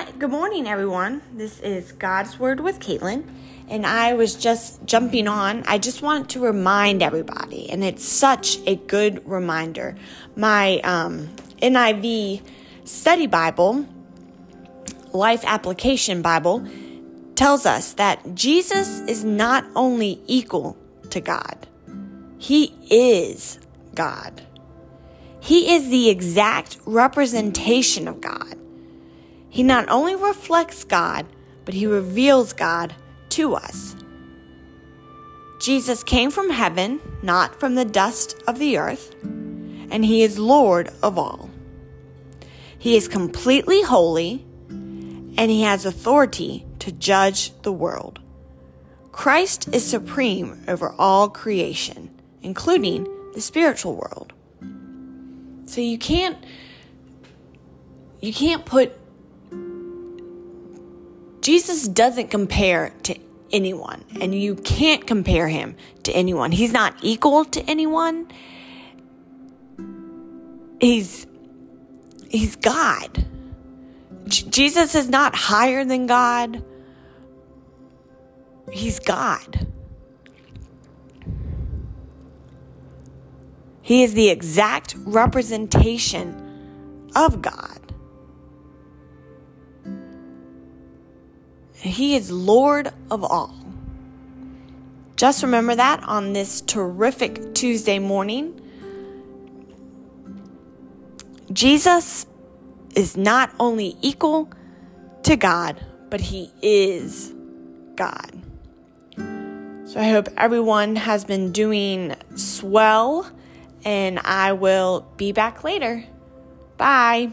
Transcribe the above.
Good morning, everyone. This is God's Word with Caitlin, and I was just jumping on. I just want to remind everybody, and it's such a good reminder. My um, NIV study Bible, Life Application Bible, tells us that Jesus is not only equal to God, He is God. He is the exact representation of God. He not only reflects God, but he reveals God to us. Jesus came from heaven, not from the dust of the earth, and he is Lord of all. He is completely holy, and he has authority to judge the world. Christ is supreme over all creation, including the spiritual world. So you can't you can't put Jesus doesn't compare to anyone, and you can't compare him to anyone. He's not equal to anyone. He's he's God. J- Jesus is not higher than God. He's God. He is the exact representation of God. He is Lord of all. Just remember that on this terrific Tuesday morning. Jesus is not only equal to God, but he is God. So I hope everyone has been doing swell, and I will be back later. Bye.